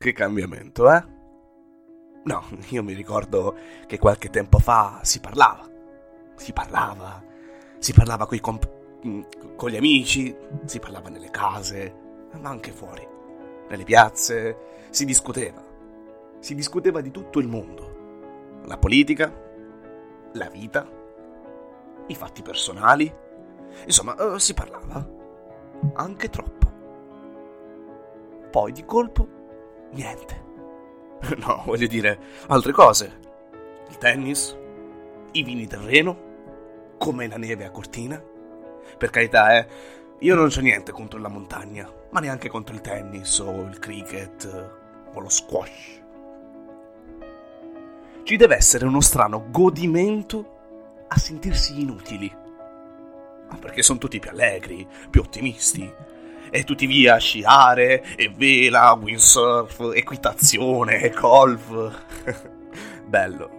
Che cambiamento, eh? No, io mi ricordo che qualche tempo fa si parlava. Si parlava. Si parlava coi comp- con gli amici, si parlava nelle case, ma anche fuori. Nelle piazze si discuteva. Si discuteva di tutto il mondo. La politica, la vita, i fatti personali. Insomma, uh, si parlava. Anche troppo. Poi di colpo, niente. No, voglio dire, altre cose. Il tennis, i vini del Reno, come la neve a Cortina. Per carità, eh, io non c'ho niente contro la montagna, ma neanche contro il tennis o il cricket o lo squash. Ci deve essere uno strano godimento a sentirsi inutili. Perché sono tutti più allegri, più ottimisti. E tutti via a sciare, e vela, windsurf, equitazione, golf. Bello.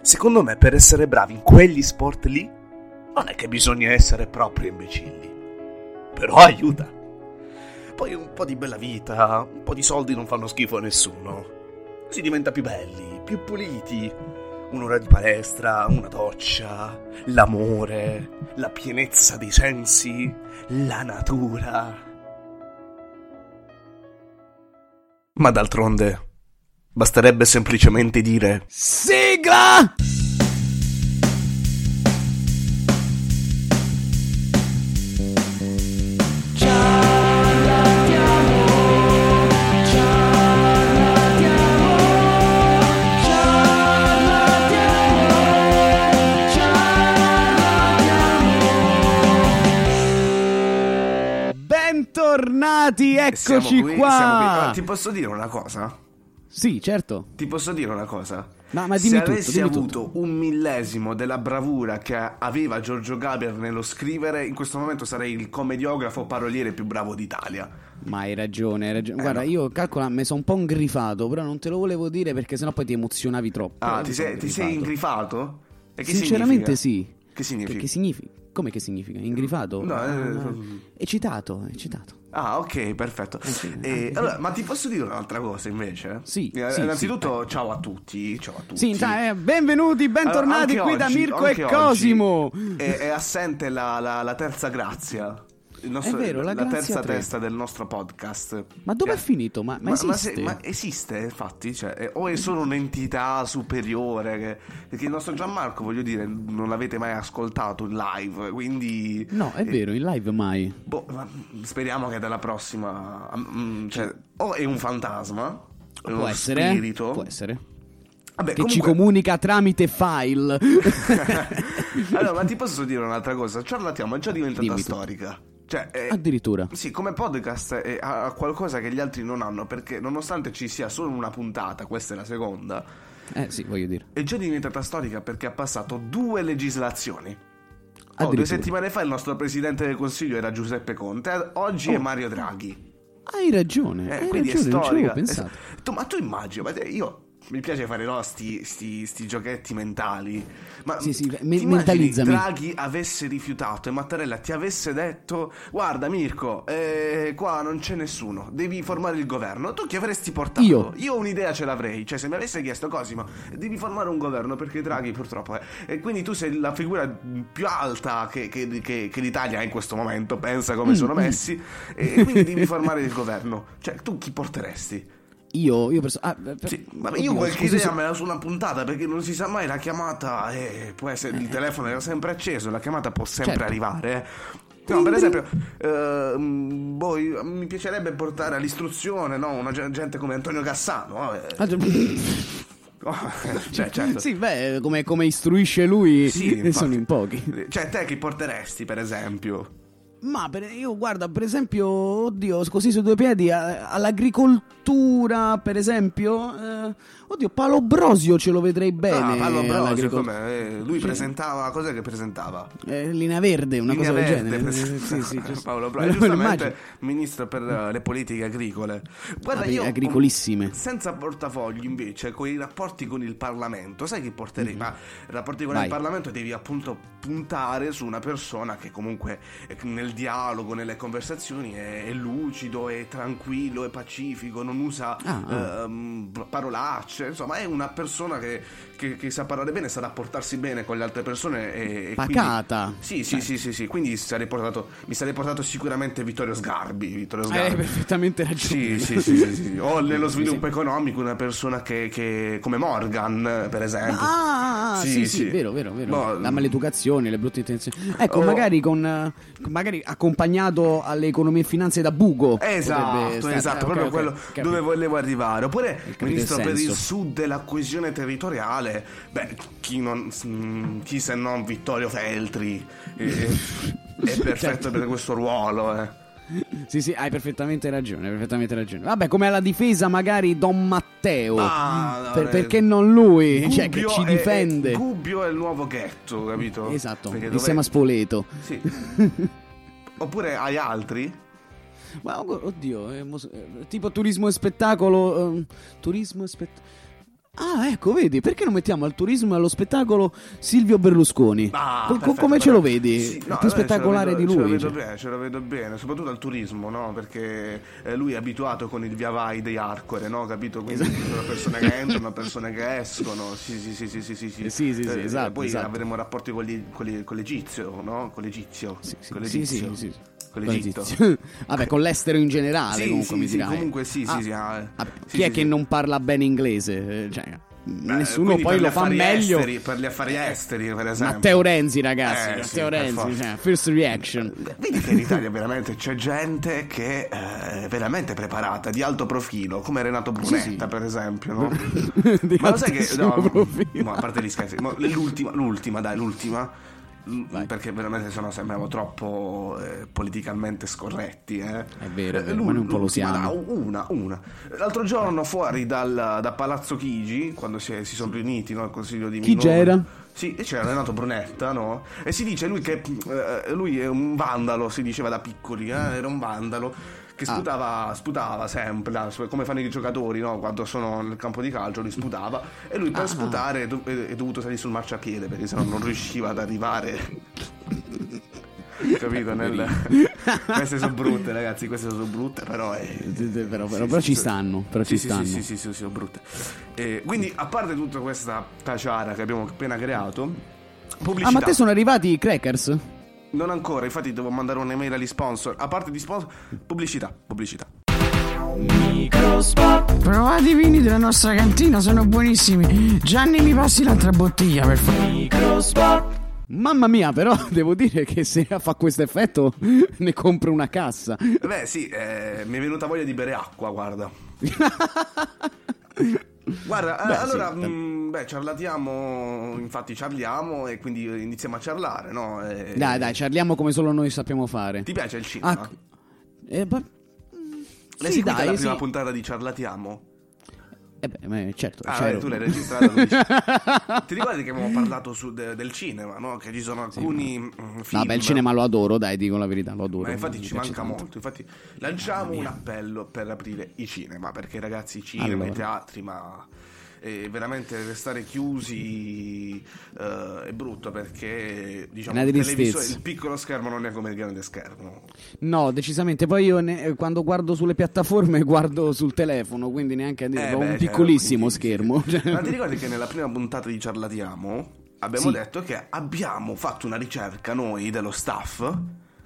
Secondo me per essere bravi in quegli sport lì non è che bisogna essere proprio imbecilli. Però aiuta. Poi un po' di bella vita, un po' di soldi non fanno schifo a nessuno. Si diventa più belli, più puliti. Un'ora di palestra, una doccia, l'amore, la pienezza dei sensi, la natura. Ma d'altronde, basterebbe semplicemente dire Sigla! Eccoci qui, qua. qui. Ti posso dire una cosa? Sì, certo. Ti posso dire una cosa? No, ma Se tutto, avessi dimmi avuto tutto. un millesimo della bravura che aveva Giorgio Gaber nello scrivere, in questo momento sarei il commediografo paroliere più bravo d'Italia. Ma hai ragione, hai Eh, ragione. Guarda, io calcola, mi sono un po' ingrifato, però non te lo volevo dire perché sennò poi ti emozionavi troppo. Ah, Però ti sei, ti sei ingrifato. E che Sinceramente significa? sì. Che significa? Che significa? Come che significa? Ingrifato? No, eh, Ah, eccitato, eccitato. Ah, ok, perfetto. Eh, allora, ma ti posso dire un'altra cosa invece? Sì, Eh, sì, Innanzitutto, ciao a tutti. Ciao a tutti. Sì, eh, benvenuti, bentornati Allora, qui anche da oggi- Mirko e oggi Cosimo. È, è assente la, la- la terza grazia. Nostro- È vero, la grazia terza tre. testa del nostro podcast. Ma dove è finito? Ma, ma se- esiste? ma esiste, infatti, cioè, è- o è solo un'entità superiore? che- perché il nostro Gianmarco, voglio dire, non l'avete mai ascoltato in live, quindi... No, è eh, vero, in live mai. boh, ma speriamo che dalla prossima... mm, cioè, o è un fantasma, è uno Può essere, spirito. può essere. Vabbè, Che ci comunque- comunica tramite file. allora, ma ti posso dire un'altra cosa? Ciarlatiamo è già diventata Dimmi tu. Cioè, è- Addirittura. Sì, come podcast è- ha qualcosa che gli altri non hanno, perché nonostante ci sia solo una puntata, questa è la seconda, Eh sì, voglio dire. è già diventata storica perché ha passato due legislazioni. Oh, due settimane fa il nostro presidente del consiglio era Giuseppe Conte, eh, oggi è Mario Draghi. Hai ragione, Eh, hai quindi ragione, è storica. Eh, tu- ma tu immagini, io mi piace fare no, sti, sti- sti giochetti mentali. Ma Sì, sì, me- mentalizzami. Draghi avesse rifiutato e Mattarella ti avesse detto: Guarda, Mirko, eh, qua non c'è nessuno, devi formare il governo. Tu chi avresti portato? Io. Io un'idea ce l'avrei. Cioè, se mi avesse chiesto Cosimo, devi formare un governo perché Draghi purtroppo è. E quindi tu sei la figura più alta che, che- che- che l'Italia ha in questo momento. Pensa come Mm, sono messi. E quindi devi formare il governo. Cioè, tu chi porteresti? Io, io perso- ah, per- Sì, ma oddio, io qualche scusi, idea se- me la su una puntata perché non si sa mai la chiamata eh, può essere il telefono era sempre acceso la chiamata può sempre Certo. arrivare eh. no per esempio ehm, boh, io- mi piacerebbe portare all'istruzione no? una ge- gente come Antonio Cassano eh. Ah, cioè certo Sì, beh, come, come istruisce lui, Sì, ne infatti. sono in pochi. cioè te chi porteresti per esempio Ma per- io guarda, per esempio, oddio, così su due piedi, all'agricoltura cultura, per esempio. eh, oddio, Paolo Brosio ce lo vedrei bene. Ah, Paolo Brosio, com'è? Eh, lui Sì. presentava, cos'è che presentava? Eh, linea verde, una Linea cosa del Verde, genere. presentava Sì, sì. Paolo Brosio, giustamente ministro per le politiche agricole. Guarda, Vabbè, io agricolissime. senza portafogli invece, con i rapporti con il Parlamento, sai chi porterei? Ma i rapporti con il Vai. Parlamento devi appunto puntare su una persona che comunque nel dialogo, nelle conversazioni è, è lucido, è tranquillo, è pacifico, non usa Ah, ah. ehm, parolacce, insomma è una persona che, che- che sa parlare bene, sa rapportarsi bene con le altre persone e, e quindi- Pacata. sì, sì, sì, sì, sì, quindi sarei portato, mi sarei portato sicuramente Vittorio Sgarbi. Vittorio Hai Sgarbi. perfettamente ragione. Sì, sì, sì, sì, sì. O nello sviluppo economico una persona che, che- come Morgan, per esempio. Ah, ah, sì, sì, vero, vero, vero. Boh, la maleducazione, le brutte intenzioni. Ecco, Oh. magari con eh, magari accompagnato alle economie e finanze da Bugo. Esatto, esatto, eh, ok, proprio ok, quello capito. Dove volevo arrivare. Oppure ministro per il sud e la coesione territoriale. Beh, chi, non, mm, chi se non Vittorio Feltri eh, è perfetto per questo ruolo. Eh. Sì, sì, hai perfettamente ragione, hai perfettamente ragione. Vabbè, come alla difesa magari Don Matteo. Ah, Per- eh, perché non lui? cioè, che Gubbio ci è- difende. è- Gubbio è il nuovo ghetto, capito? Esatto, Perché insieme a dove- Spoleto. Sì. Oppure hai altri? Ma oddio, eh, mos- eh, tipo turismo e spettacolo. ehm, turismo e spettacolo. Ah, ecco, vedi, perché non mettiamo al turismo e allo spettacolo Silvio Berlusconi? Ah, Co- perfetto, come ce lo vedi? Sì, no, È più eh, spettacolare vedo- di Ce lo lui. vedo cioè. bene, ce lo vedo bene, soprattutto al turismo, no? Perché eh, lui è abituato con il via vai dei Arcore, no? Capito? Quindi ci sono persone che entrano, persone che escono. Sì, sì, sì, sì, sì, sì. Eh, sì, sì, sì, Eh, esatto, Poi esatto. avremo rapporti con, gli- con gli- con l'Egizio, no? Con l'Egizio. Sì, sì, con sì, l'Egizio. sì, sì. Con Con l'Egitto. l'Egitto. Vabbè, con l'estero in generale, Sì, comunque sì, mi sì, dirai. comunque sì, Ah, sì, ah, ah, sì, chi è che non parla bene inglese? Eh, Cioè, Beh, nessuno poi lo fa meglio. esteri, per gli affari esteri, per esempio. Matteo Renzi, ragazzi. Eh, Matteo sì, Renzi, cioè, first reaction. Vedi che in Italia veramente c'è gente che eh, è veramente preparata, di alto profilo, come Renato Brunetta, sì. per esempio, no? Ma lo sai che no, ma a parte gli scherzi, ma l'ultima, l'ultima, dai, l'ultima. Mm, Perché veramente sennò sembriamo troppo eh, politicamente scorretti. Eh. È vero, è vero, Eh, ma noi un po' lo siamo. una, una. L'altro giorno fuori dal, da Palazzo Chigi, quando si, è- si sono riuniti no, al Consiglio di Chi Minori. c'era? Sì, c'era Renato Brunetta, no? E si dice lui che eh, lui è un vandalo, si diceva da piccoli, eh, era un vandalo che Ah. sputava, sputava sempre, come fanno i giocatori, no? Quando sono nel campo di calcio, lui sputava e lui per Ah. sputare è, do- è- dovuto salire sul marciapiede perché sennò non riusciva ad arrivare. Capito? Nel... queste sono brutte, ragazzi, queste sono brutte, però è... Però, però- Sì, però sì, ci sì. stanno, però Sì, ci sì, stanno. Sì, sì, sì, sono brutte. Eh, quindi, a parte tutta questa taciara che abbiamo appena creato, pubblicità. Ah, ma te sono arrivati i crackers? Non ancora, infatti devo mandare un'email agli sponsor. A parte di sponsor, pubblicità, pubblicità. Provate i vini della nostra cantina, sono buonissimi. Gianni mi passi l'altra bottiglia per favore. Mamma mia, però devo dire che se fa questo effetto ne compro una cassa. Beh, sì, eh, mi è venuta voglia di bere acqua, guarda. Guarda, eh, Beh, allora, sì. mh, beh, ciarlatiamo, infatti ciarliamo e quindi iniziamo a ciarlare, no? E- Dai, dai, parliamo come solo noi sappiamo fare. Ti piace il cinema? Ah, eh, ba- L'hai sì, seguita dai, la sì. prima puntata di Ciarlatiamo? Eh ma certo, Ah, c'ero. beh, tu l'hai dici. Ti ricordi che abbiamo parlato su de- del cinema, no? Che ci sono alcuni mm, film. Vabbè, il cinema lo adoro, dai, dico la verità, lo adoro. Ma infatti ci manca tanto. molto. Infatti, lanciamo un appello per aprire i cinema. Perché, ragazzi, i cinema, Allora. i teatri, ma. Eh, veramente restare chiusi eh, è brutto perché diciamo il, piccolo schermo non è come il grande schermo No, decisamente. Poi io ne- quando guardo sulle piattaforme guardo sul telefono, quindi neanche a dire, Eh, ho beh, un cioè, piccolissimo quindi- schermo. Cioè, Ma ti ricordi che nella prima puntata di Ciarlatiamo abbiamo Sì. detto che abbiamo fatto una ricerca noi dello staff?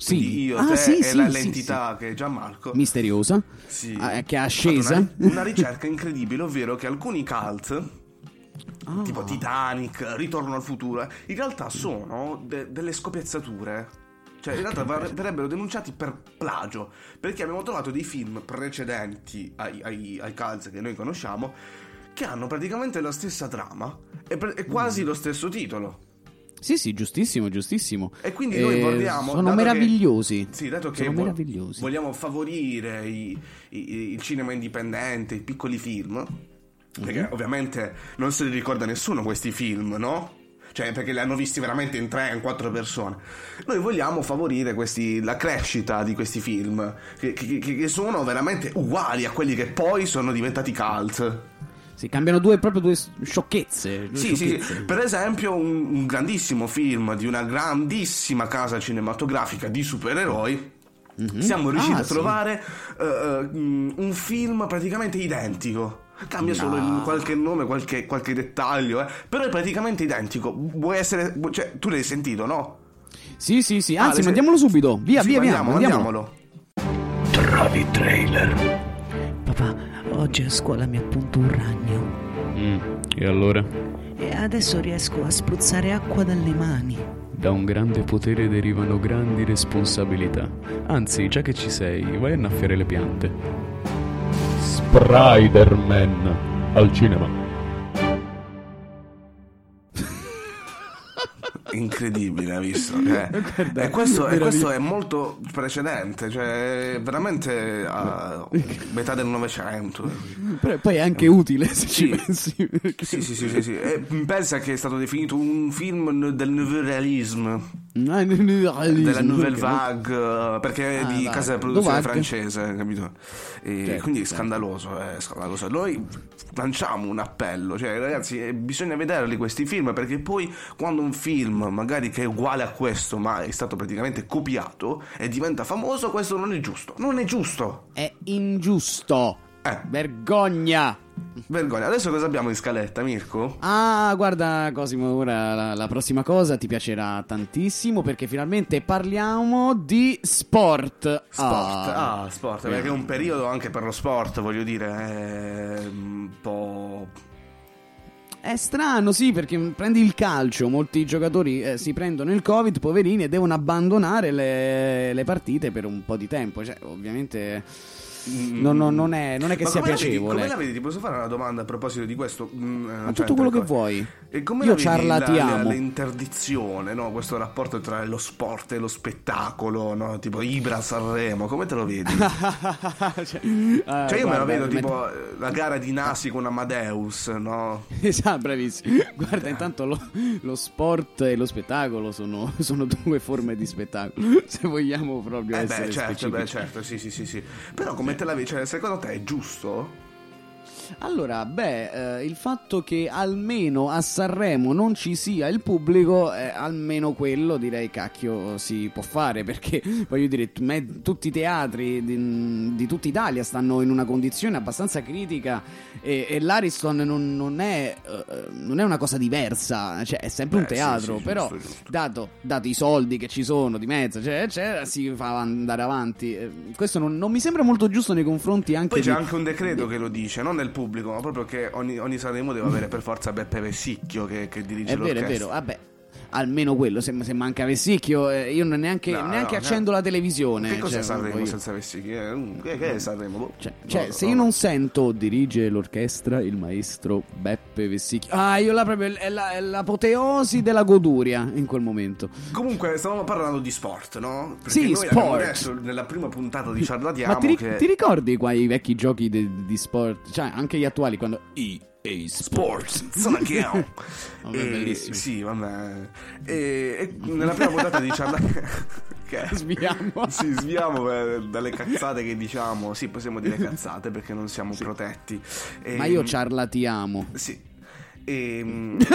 Sì. Io, Ah, te sì, e sì, la- sì, l'entità che è Gianmarco. Misteriosa, Sì. ah, che è ascesa. Una, una ricerca incredibile, ovvero che alcuni cult, Ah. tipo Titanic, Ritorno al futuro, in realtà sono de- delle scopiazzature. Cioè, in realtà ver- verrebbero denunciati per plagio. Perché abbiamo trovato dei film precedenti ai, ai, ai cult che noi conosciamo che hanno praticamente la stessa trama e, pre- e quasi lo stesso titolo. Sì, sì, giustissimo, giustissimo. E quindi noi Eh, vogliamo... Sono dato che- meravigliosi. sì, dato che vo- meravigliosi. vogliamo favorire i- i- il cinema indipendente, i piccoli film, perché Mhm. ovviamente non se li ricorda nessuno questi film, no? Cioè, perché li hanno visti veramente in tre, in quattro persone. Noi vogliamo favorire questi- la crescita di questi film, che- che- che sono veramente uguali a quelli che poi sono diventati cult. Sì, cambiano due, proprio due sciocchezze. due Sì, sì, sciocchezze. per esempio un, un grandissimo film di una grandissima casa cinematografica di supereroi. Siamo riusciti Ah, a sì. trovare eh, eh, un film praticamente identico. Cambia solo No. il- qualche nome, qualche, qualche dettaglio, eh. però è praticamente identico. Vuoi essere. Cioè, tu l'hai sentito, no? Sì, sì, sì. Ah, Anzi, le- mandiamolo subito. Via, Sì, via, via. mandiamo, mandiamolo. mandiamolo. Trovi trailer. Papà, oggi a scuola mi appunto un ragno Mm, e allora? e adesso riesco a spruzzare acqua dalle mani. Da un grande potere derivano grandi responsabilità. Anzi, già che ci sei, vai a annaffiare le piante. Spider-Man al cinema. Incredibile, visto? Eh, e questo, e questo è molto precedente, cioè veramente a metà del Novecento. Però poi è anche utile se Sì. ci pensi. perché- Sì, sì, sì, sì, sì. E pensa che è stato definito un film del nouveau realisme, Ah, della nouvelle vague, perché è Ah, di vague. casa di produzione Vague. francese, capito? E Certo, quindi è certo. scandaloso, è scandaloso. Noi lanciamo un appello, cioè ragazzi, eh, bisogna vederli questi film perché poi quando un film magari che è uguale a questo, ma è stato praticamente copiato e diventa famoso, questo non è giusto. Non è giusto. È ingiusto. Eh. Vergogna. Vergogna. Adesso cosa abbiamo in scaletta, Mirko? Ah, guarda Cosimo, ora la, la prossima cosa ti piacerà tantissimo perché finalmente parliamo di sport. Sport, Ah. ah, sport, perché è un periodo anche per lo sport, voglio dire, è un po'... È strano, sì, perché prendi il calcio, molti giocatori eh, si prendono il Covid, poverini, e devono abbandonare le, le partite per un po' di tempo. Cioè, ovviamente non, non- non è, non è che Ma sia come la vedi- piacevole. come la vedi? Ti posso fare una domanda a proposito di questo? Mm, eh, Ma cioè, tutto quello che vuoi. E come Io la vedi Ciarla la- ti la- amo. l'interdizione, no? Questo rapporto tra lo sport e lo spettacolo, no? Tipo Ibra Sanremo, come te lo vedi? cioè, Cioè io me guarda, la vedo met- tipo eh, la gara di Nasi con Amadeus, no? Esatto, bravissimo. Guarda, intanto lo, lo sport e lo spettacolo sono, sono due forme di spettacolo. Se vogliamo proprio Eh essere beh, certo, specifici. beh, certo, sì, sì, sì, sì. Però come te la vedi? Cioè, secondo te è giusto? Allora, beh, eh, il fatto che almeno a Sanremo non ci sia il pubblico, eh, almeno quello direi cacchio si può fare perché voglio dire, t- tutti i teatri di, di tutta Italia stanno in una condizione abbastanza critica e, e l'Ariston non, non è, eh, non è una cosa diversa, cioè è sempre un Beh, sì, teatro, sì, però giusto, giusto. dato, dato i soldi che ci sono di mezzo, eccetera, eccetera, si fa andare avanti. Eh, Questo non, non mi sembra molto giusto nei confronti anche Poi c'è di... anche un decreto che lo dice, non nel pubblico, ma proprio che ogni, ogni Sanremo deve avere per forza Beppe Vessicchio che, che dirige È vero, è l'orchestra. vero, vabbè. Almeno quello, se, se manca Vessicchio, eh, io non neanche, No, neanche no, accendo no. la televisione. Che cos'è cioè, Sanremo senza Vessicchio? Eh, Che, che è Sanremo? Boh. Cioè, No, cioè, se io non sento dirige l'orchestra il maestro Beppe Vessicchio. Ah, io la proprio è, la- è l'apoteosi della goduria in quel momento. Comunque, stavamo parlando di sport, no? Perché Sì, sport. nella prima puntata di Ciarlatiamo Ma ti, che... ti ricordi quei vecchi giochi de- di sport? Cioè, anche gli attuali quando EA Sport, sono anche io. Vabbè, E- bellissimo. Sì, vabbè. E, e nella prima puntata di Ciarlatiamo... che? Sviamo. Sì, sviamo eh, dalle cazzate che diciamo. Sì, possiamo dire cazzate perché non siamo protetti. E- Ma io ciarlatiamo. Sì. E...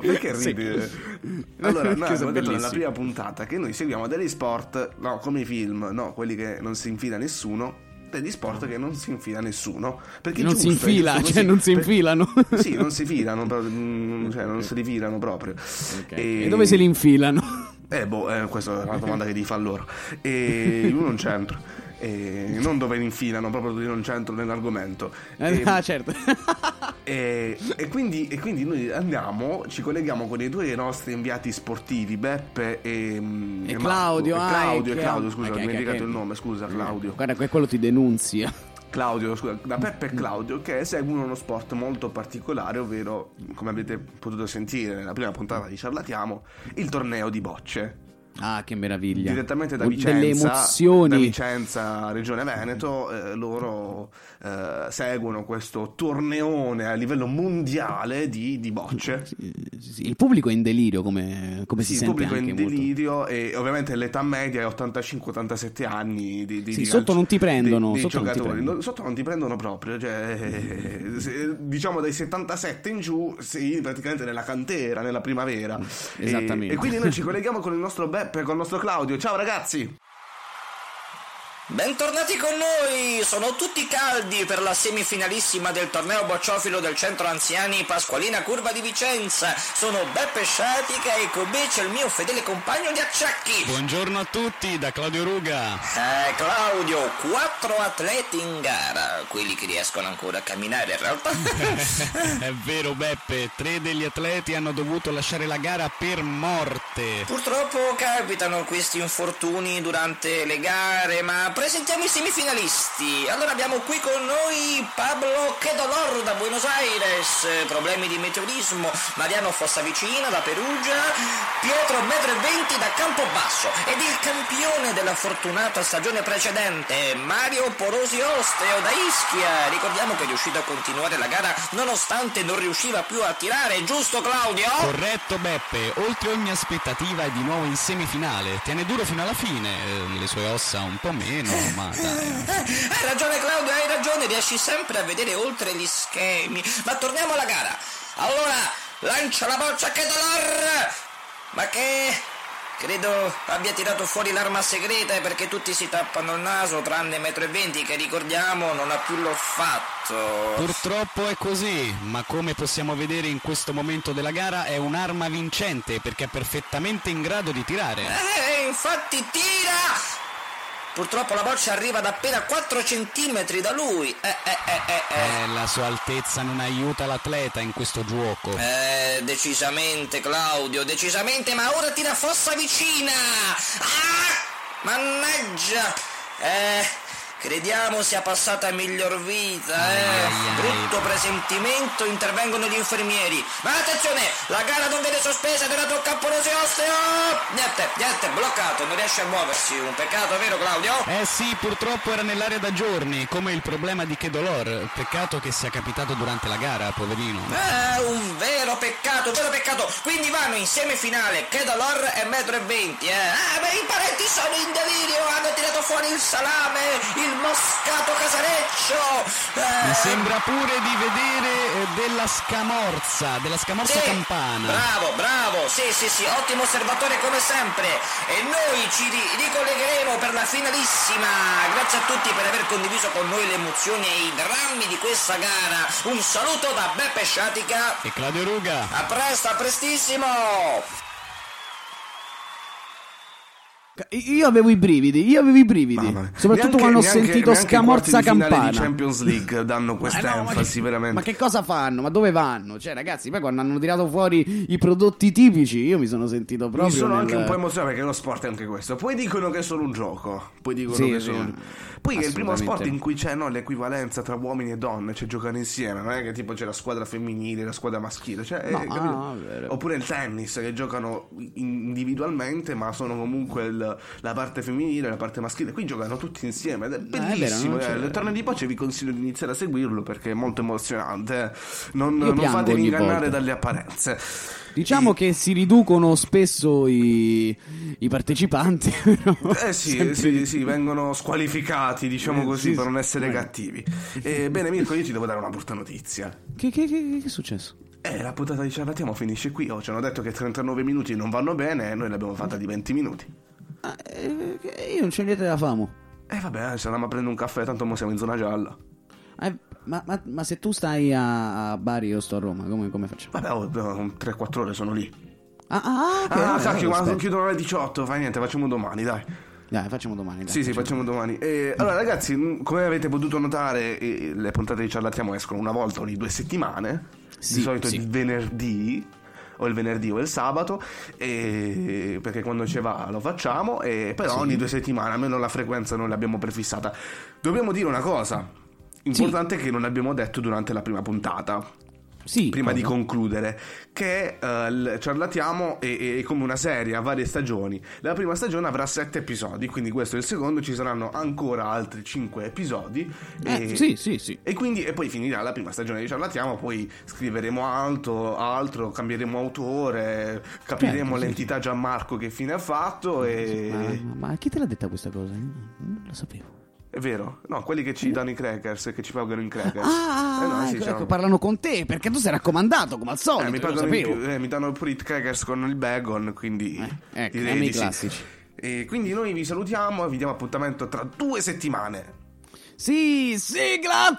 Perché Sì. ridi? Allora, noi Che sono abbiamo detto nella prima puntata che noi seguiamo degli sport, no, come i film, no, quelli che non si infila nessuno, degli sport che non si infila nessuno. Perché Non si giusto, è infila, giusto cioè così. non si Per- infilano. Sì, non si filano, mm, cioè non si rifilano proprio. E dove se li infilano? Eh, boh, eh, questa è una domanda che gli fa loro. E io non c'entro. E non dove infilano, proprio dove non c'entro nell'argomento. E- ah, certo. e, e quindi, e quindi noi andiamo, ci colleghiamo con i due nostri inviati sportivi, Beppe e, mm, E Marco. Claudio, E ah, Claudio, e e Claudio, scusa, Che- ho che- dimenticato che- il nome, scusa, Claudio. Guarda, que- quello ti denunzia. Claudio, scusa, da Peppe e Claudio che seguono uno sport molto particolare, ovvero, come avete potuto sentire nella prima puntata di Ciarlatiamo, il torneo di bocce. Ah, che meraviglia. Direttamente da Vicenza, emozioni. da Vicenza, Regione Veneto, eh, loro eh, seguono questo torneone a livello mondiale di, di bocce. Il pubblico è in delirio, come, come Sì, si il sente pubblico è in molto. delirio e ovviamente l'età media è 85-87 anni di, di, Sì, di sotto calcio- non ti prendono, dei sotto non ti giocatori. prendono. No, sotto non ti prendono proprio cioè, se- diciamo dai 77 in giù sei praticamente nella cantera nella primavera E- Esattamente. e, quindi noi ci colleghiamo con il nostro Con il nostro Claudio. Ciao ragazzi Bentornati con noi! Sono tutti caldi per la semifinalissima del torneo bocciofilo del centro anziani Pasqualina Curva di Vicenza. Sono Beppe Sciatica e con me c'è il mio fedele compagno di acciacchi. Buongiorno a tutti da Claudio Ruga. Eh, Claudio, quattro atleti in gara, quelli che riescono ancora a camminare in realtà. È vero Beppe, tre degli atleti hanno dovuto lasciare la gara per morte. Purtroppo capitano questi infortuni durante le gare, ma presentiamo i semifinalisti. Allora abbiamo qui con noi Pablo Chedolor da Buenos Aires, problemi di meteorismo, Mariano Fossavicina da Perugia, Pietro 20 da Campobasso ed il campione della fortunata stagione precedente, Mario Porosi Osteo da Ischia. Ricordiamo che è riuscito a continuare la gara nonostante non riusciva più a tirare, giusto Claudio? Corretto Beppe, oltre ogni aspettativa è di nuovo in semifinale. Tiene duro fino alla fine, eh, le sue ossa un po' meno, ma dai. Eh, Hai ragione Claudio, hai ragione, riesci sempre a vedere oltre gli schemi. Ma torniamo alla gara. Allora, lancia la boccia che dolor! Ma che... Credo abbia tirato fuori l'arma segreta perché tutti si tappano il naso, tranne metro e venti che ricordiamo non ha più l'olfatto. Purtroppo è così, ma come possiamo vedere in questo momento della gara è un'arma vincente perché è perfettamente in grado di tirare. Eh, infatti tira! Purtroppo la boccia arriva ad appena 4 centimetri da lui. Eh, eh, eh, eh, eh. Eh, la sua altezza non aiuta l'atleta in questo gioco. Eh, decisamente Claudio, decisamente, ma ora tira fossa vicina! Ah! Mannaggia! Eh, crediamo sia passata a miglior vita, eh! Ai, ai, ai. Brutto presentimento, intervengono gli infermieri. Ma attenzione, la gara non viene sospesa ora tocca a Porosi Osteo! Niente, niente, bloccato, non riesce a muoversi. Un peccato, vero Claudio? Eh sì, purtroppo era nell'area da giorni, come il problema di Chedolor. Peccato che sia capitato durante la gara, poverino. Eh, un vero peccato, un vero peccato. Quindi vanno in semifinale Kedalor e Metro e 20, eh. Ah, ma i parenti sono in delirio, hanno tirato fuori il salame, il moscato casareccio. Eh, Mi sembra pure di vedere eh, della scamorza, della scamorza sì, campana. Bravo, bravo, sì, sì, sì, ottimo osservatore come sempre. E noi ci ri- ricollegheremo per la finalissima. Grazie a tutti per aver condiviso con noi le emozioni e i drammi di questa gara. Un saluto da Beppe Sciatica. E Claudio Ruga. A presto, a prestissimo! Io avevo i brividi, io avevo i brividi. Soprattutto Neanche- quando ho neanche- sentito neanche scamorza campana. di Champions League danno questa Ma no, ma enfasi che- veramente Ma che cosa fanno? Ma dove vanno? Cioè, ragazzi, poi quando hanno tirato fuori i prodotti tipici, io mi sono sentito proprio. Mi sono nel- anche un po' emozionato perché lo sport è anche questo. Poi dicono che è solo un gioco. Poi dicono Sì, che è solo un... Poi è il primo sport in cui c'è no, l'equivalenza tra uomini e donne, cioè giocano insieme. Non è che tipo c'è la squadra femminile la squadra maschile. Cioè, è- No, è vero. Oppure il tennis che giocano individualmente, ma sono comunque il- la parte femminile e la parte maschile. Qui giocano tutti insieme ed è bellissimo. non eh. torneo di pace vi consiglio di iniziare a seguirlo perché è molto emozionante. eh. Non, non fatevi ingannare volta. dalle apparenze. Diciamo che si riducono spesso i, i partecipanti. Eh sì, sì, sì, vengono squalificati, diciamo Eh, così, sì, per non essere cattivi. E, bene, Mirko, io ti devo dare una brutta notizia. Che, che, che- che è successo? Eh, la puntata di Ciarlatiamo finisce qui. Oh, ci hanno detto che 39 minuti non vanno bene e noi l'abbiamo fatta di 20 minuti. Ah, eh, io non c'ho niente da famo. E vabbè, eh, se andiamo a prendere un caffè, tanto mo siamo in zona gialla. Eh, ma, ma- ma se tu stai a, a Bari, io sto a Roma, come, come faccio? Vabbè, oh, 3-4 ore sono lì. Ah, ah, ok, Ah, vabbè, cacchio, ma chiudono alle 18, fa niente, facciamo domani, dai. Dai, facciamo domani. Dai, Sì, sì, facciamo domani. E, allora, ragazzi, mh, come avete potuto notare, eh, le puntate di Ciarlatiamo escono una volta ogni due settimane. Sì, di solito sì. il venerdì. O il venerdì o il sabato, e- perché quando ci va lo facciamo, e però ogni due settimane, almeno la frequenza non l'abbiamo prefissata. Dobbiamo dire una cosa: importante che non abbiamo detto durante la prima puntata. Sì, prima di cosa? concludere, che eh, il Ciarlatiamo è, è come una serie a varie stagioni. La prima stagione avrà sette episodi, quindi questo è il secondo, ci saranno ancora altri cinque episodi. Eh, e, sì, sì, sì. e quindi e poi finirà la prima stagione di Ciarlatiamo, poi scriveremo altro, altro cambieremo autore, capiremo Certo, sì. l'entità Gianmarco che fine ha fatto e... Ma, ma chi te l'ha detta questa cosa? Non lo sapevo. È vero? No, quelli che ci danno i crackers, che ci pagano in crackers. Ah, Eh no, sì, ecco, c'hanno- ecco, parlano con te perché tu sei raccomandato come al solito. Eh, mi, pagano in più, eh, mi danno pure i crackers con il bacon, quindi ecco, direi i di sì. classici. E quindi noi vi salutiamo e vi diamo appuntamento tra due settimane. Sì, sigla!